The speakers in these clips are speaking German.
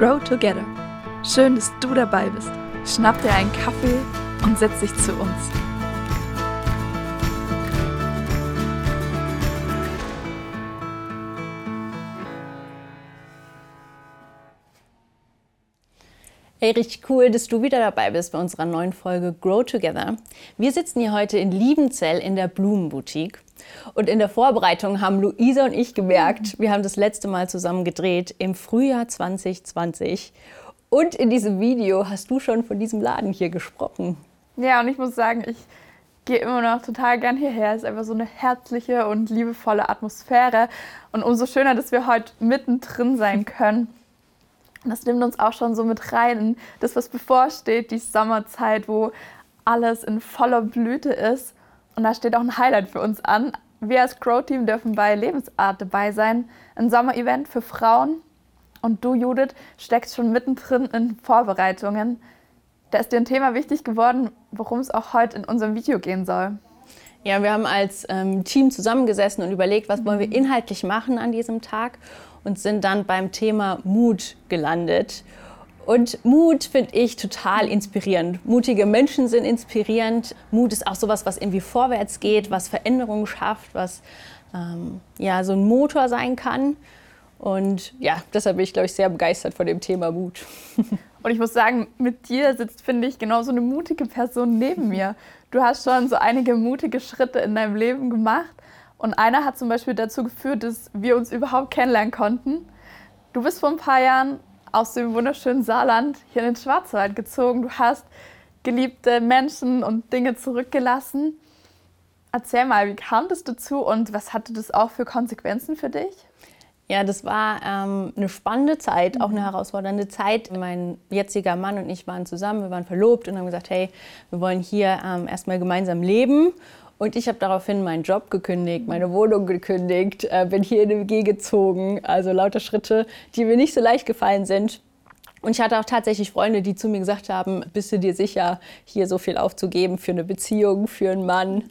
Grow Together. Schön, dass du dabei bist. Schnapp dir einen Kaffee und setz dich zu uns. Hey, richtig cool, dass du wieder dabei bist bei unserer neuen Folge Grow Together. Wir sitzen hier heute in Liebenzell in der Blumenboutique. Und in der Vorbereitung haben Luisa und ich gemerkt, wir haben das letzte Mal zusammen gedreht im Frühjahr 2020. Und in diesem Video hast du schon von diesem Laden hier gesprochen. Ja, und ich muss sagen, ich gehe immer noch total gern hierher. Es ist einfach so eine herzliche und liebevolle Atmosphäre. Und umso schöner, dass wir heute mittendrin sein können. Und das nimmt uns auch schon so mit rein in das, was bevorsteht, die Sommerzeit, wo alles in voller Blüte ist. Und da steht auch ein Highlight für uns an. Wir als Grow-Team dürfen bei Lebensart dabei sein. Ein Sommerevent für Frauen. Und du, Judith, steckst schon mittendrin in Vorbereitungen. Da ist dir ein Thema wichtig geworden, worum es auch heute in unserem Video gehen soll. Ja, wir haben als ähm, Team zusammengesessen und überlegt, was wollen wir inhaltlich machen an diesem Tag und sind dann beim Thema Mut gelandet. Und Mut finde ich total inspirierend. Mutige Menschen sind inspirierend. Mut ist auch sowas, was irgendwie vorwärts geht, was Veränderungen schafft, was ähm, ja so ein Motor sein kann. Und ja, deshalb bin ich, glaube ich, sehr begeistert von dem Thema Mut. Und ich muss sagen, mit dir sitzt, finde ich, genau so eine mutige Person neben mir. Du hast schon so einige mutige Schritte in deinem Leben gemacht. Und einer hat zum Beispiel dazu geführt, dass wir uns überhaupt kennenlernen konnten. Du bist vor ein paar Jahren aus dem wunderschönen Saarland hier in den Schwarzwald gezogen. Du hast geliebte Menschen und Dinge zurückgelassen. Erzähl mal, wie kam das dazu und was hatte das auch für Konsequenzen für dich? Ja, das war ähm, eine spannende Zeit, auch eine herausfordernde Zeit. Mein jetziger Mann und ich waren zusammen, wir waren verlobt und haben gesagt, hey, wir wollen hier ähm, erstmal gemeinsam leben. Und ich habe daraufhin meinen Job gekündigt, meine Wohnung gekündigt, äh, bin hier in eine WG gezogen. Also lauter Schritte, die mir nicht so leicht gefallen sind. Und ich hatte auch tatsächlich Freunde, die zu mir gesagt haben, bist du dir sicher, hier so viel aufzugeben für eine Beziehung, für einen Mann?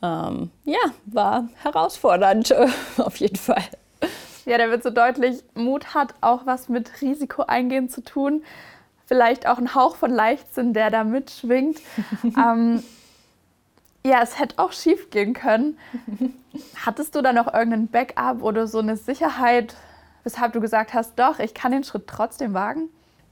Ähm, ja, war herausfordernd, auf jeden Fall. Ja, da wird so deutlich, Mut hat auch was mit Risiko eingehen zu tun. Vielleicht auch ein Hauch von Leichtsinn, der da mitschwingt. ähm, ja, es hätte auch schief gehen können. Hattest du da noch irgendeinen Backup oder so eine Sicherheit, weshalb du gesagt hast, doch, ich kann den Schritt trotzdem wagen?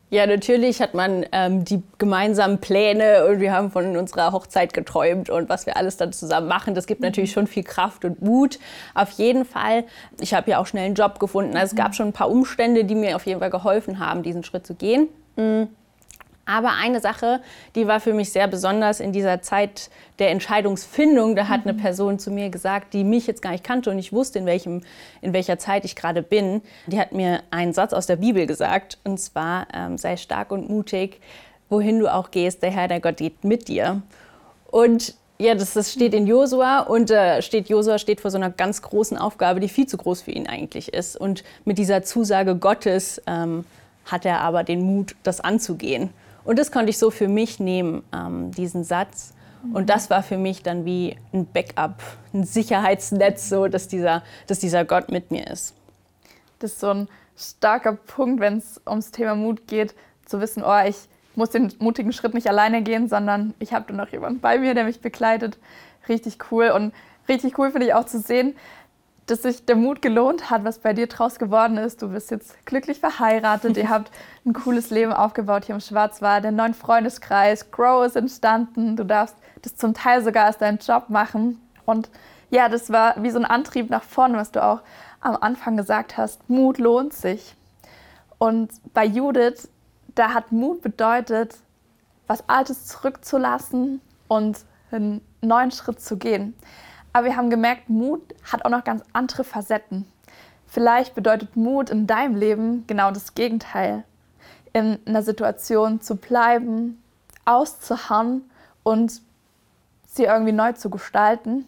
Ja, natürlich hat man ähm, die gemeinsamen Pläne und wir haben von unserer Hochzeit geträumt und was wir alles dann zusammen machen. Das gibt natürlich schon viel Kraft und Mut. Auf jeden Fall. Ich habe ja auch schnell einen Job gefunden. Also es gab schon ein paar Umstände, die mir auf jeden Fall geholfen haben, diesen Schritt zu gehen. Mhm. Aber eine Sache, die war für mich sehr besonders in dieser Zeit der Entscheidungsfindung. Da hat eine mhm. Person zu mir gesagt, die mich jetzt gar nicht kannte und ich wusste, in, welchem, in welcher Zeit ich gerade bin. Die hat mir einen Satz aus der Bibel gesagt. Und zwar, ähm, sei stark und mutig, wohin du auch gehst, der Herr, der Gott geht mit dir. Und ja, das, das steht in Josua und äh, steht Josua steht vor so einer ganz großen Aufgabe, die viel zu groß für ihn eigentlich ist. Und mit dieser Zusage Gottes ähm, hat er aber den Mut, das anzugehen. Und das konnte ich so für mich nehmen, ähm, diesen Satz. Und das war für mich dann wie ein Backup, ein Sicherheitsnetz, so dass dieser, dass dieser Gott mit mir ist. Das ist so ein starker Punkt, wenn es ums Thema Mut geht, zu wissen, oh, ich muss den mutigen Schritt nicht alleine gehen, sondern ich habe dann noch jemanden bei mir, der mich begleitet. Richtig cool. Und richtig cool finde ich auch zu sehen, dass sich der Mut gelohnt hat, was bei dir draus geworden ist. Du bist jetzt glücklich verheiratet, ihr habt ein cooles Leben aufgebaut hier im Schwarzwald, der neuen Freundeskreis, Grow ist entstanden, du darfst das zum Teil sogar als deinen Job machen. Und ja, das war wie so ein Antrieb nach vorne, was du auch am Anfang gesagt hast. Mut lohnt sich. Und bei Judith, da hat Mut bedeutet, was Altes zurückzulassen und einen neuen Schritt zu gehen. Aber wir haben gemerkt, Mut hat auch noch ganz andere Facetten. Vielleicht bedeutet Mut in deinem Leben genau das Gegenteil. In einer Situation zu bleiben, auszuharren und sie irgendwie neu zu gestalten.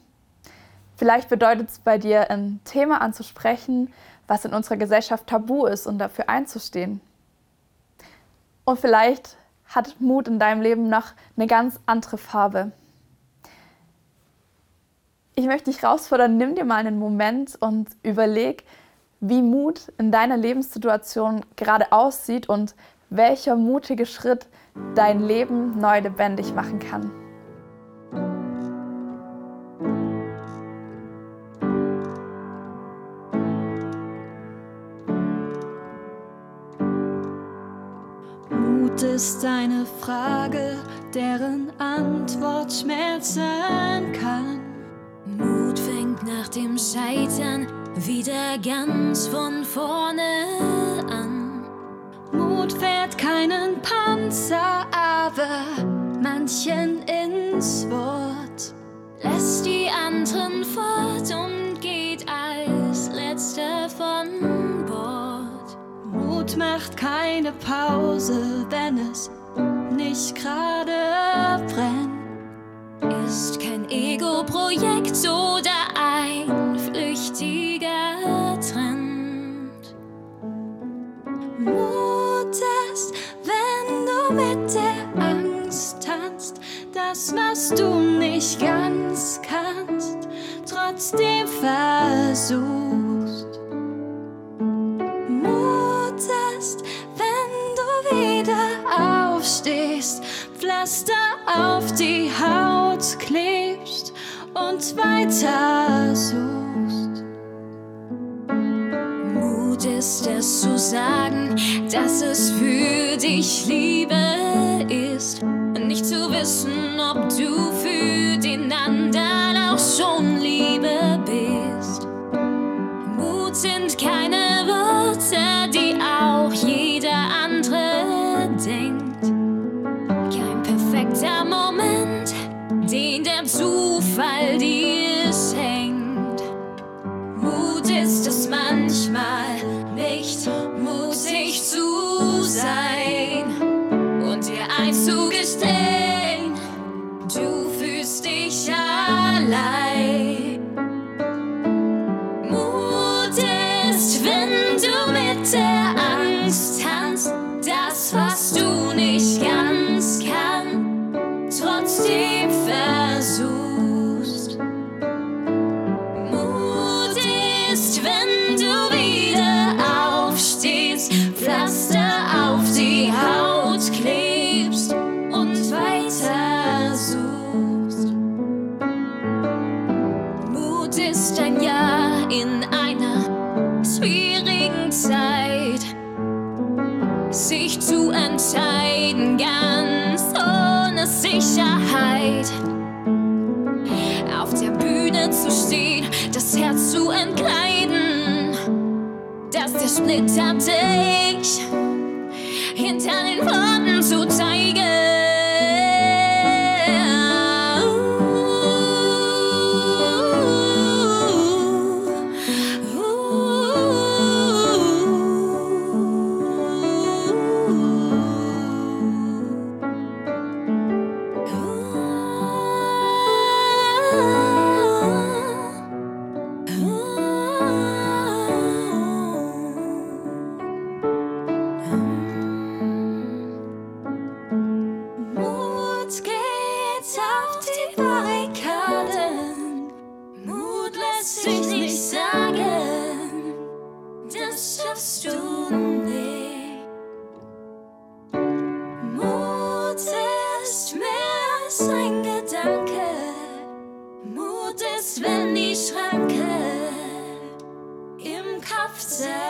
Vielleicht bedeutet es bei dir, ein Thema anzusprechen, was in unserer Gesellschaft tabu ist und dafür einzustehen. Und vielleicht hat Mut in deinem Leben noch eine ganz andere Farbe ich möchte dich herausfordern, nimm dir mal einen Moment und überleg, wie Mut in deiner Lebenssituation gerade aussieht und welcher mutige Schritt dein Leben neu lebendig machen kann. Mut ist eine Frage, deren Antwort schmerzen kann. Nach dem Scheitern wieder ganz von vorne an. Mut fährt keinen Panzer, aber manchen ins Wort. Lässt die anderen fort und geht als letzter von Bord. Mut macht keine Pause, wenn es nicht gerade brennt. Ist kein Ego-Projekt oder Mut ist, wenn du mit der Angst tanzt, das, was du nicht ganz kannst, trotzdem versuchst. Mut ist, wenn du wieder aufstehst, Pflaster auf die Haut klebst und weiter suchst. Zu sagen, dass es für dich Liebe ist. Nicht zu wissen, ob du für den anderen auch schon Liebe bist. Mut sind keine Worte, die auch jeder andere denkt. Kein perfekter Moment, den der Zufall dir schenkt. Mut ist es manchmal schwierigen Zeit, sich zu entscheiden ganz ohne Sicherheit auf der Bühne zu stehen, das Herz zu entkleiden, dass der Splitter denkt. yourself.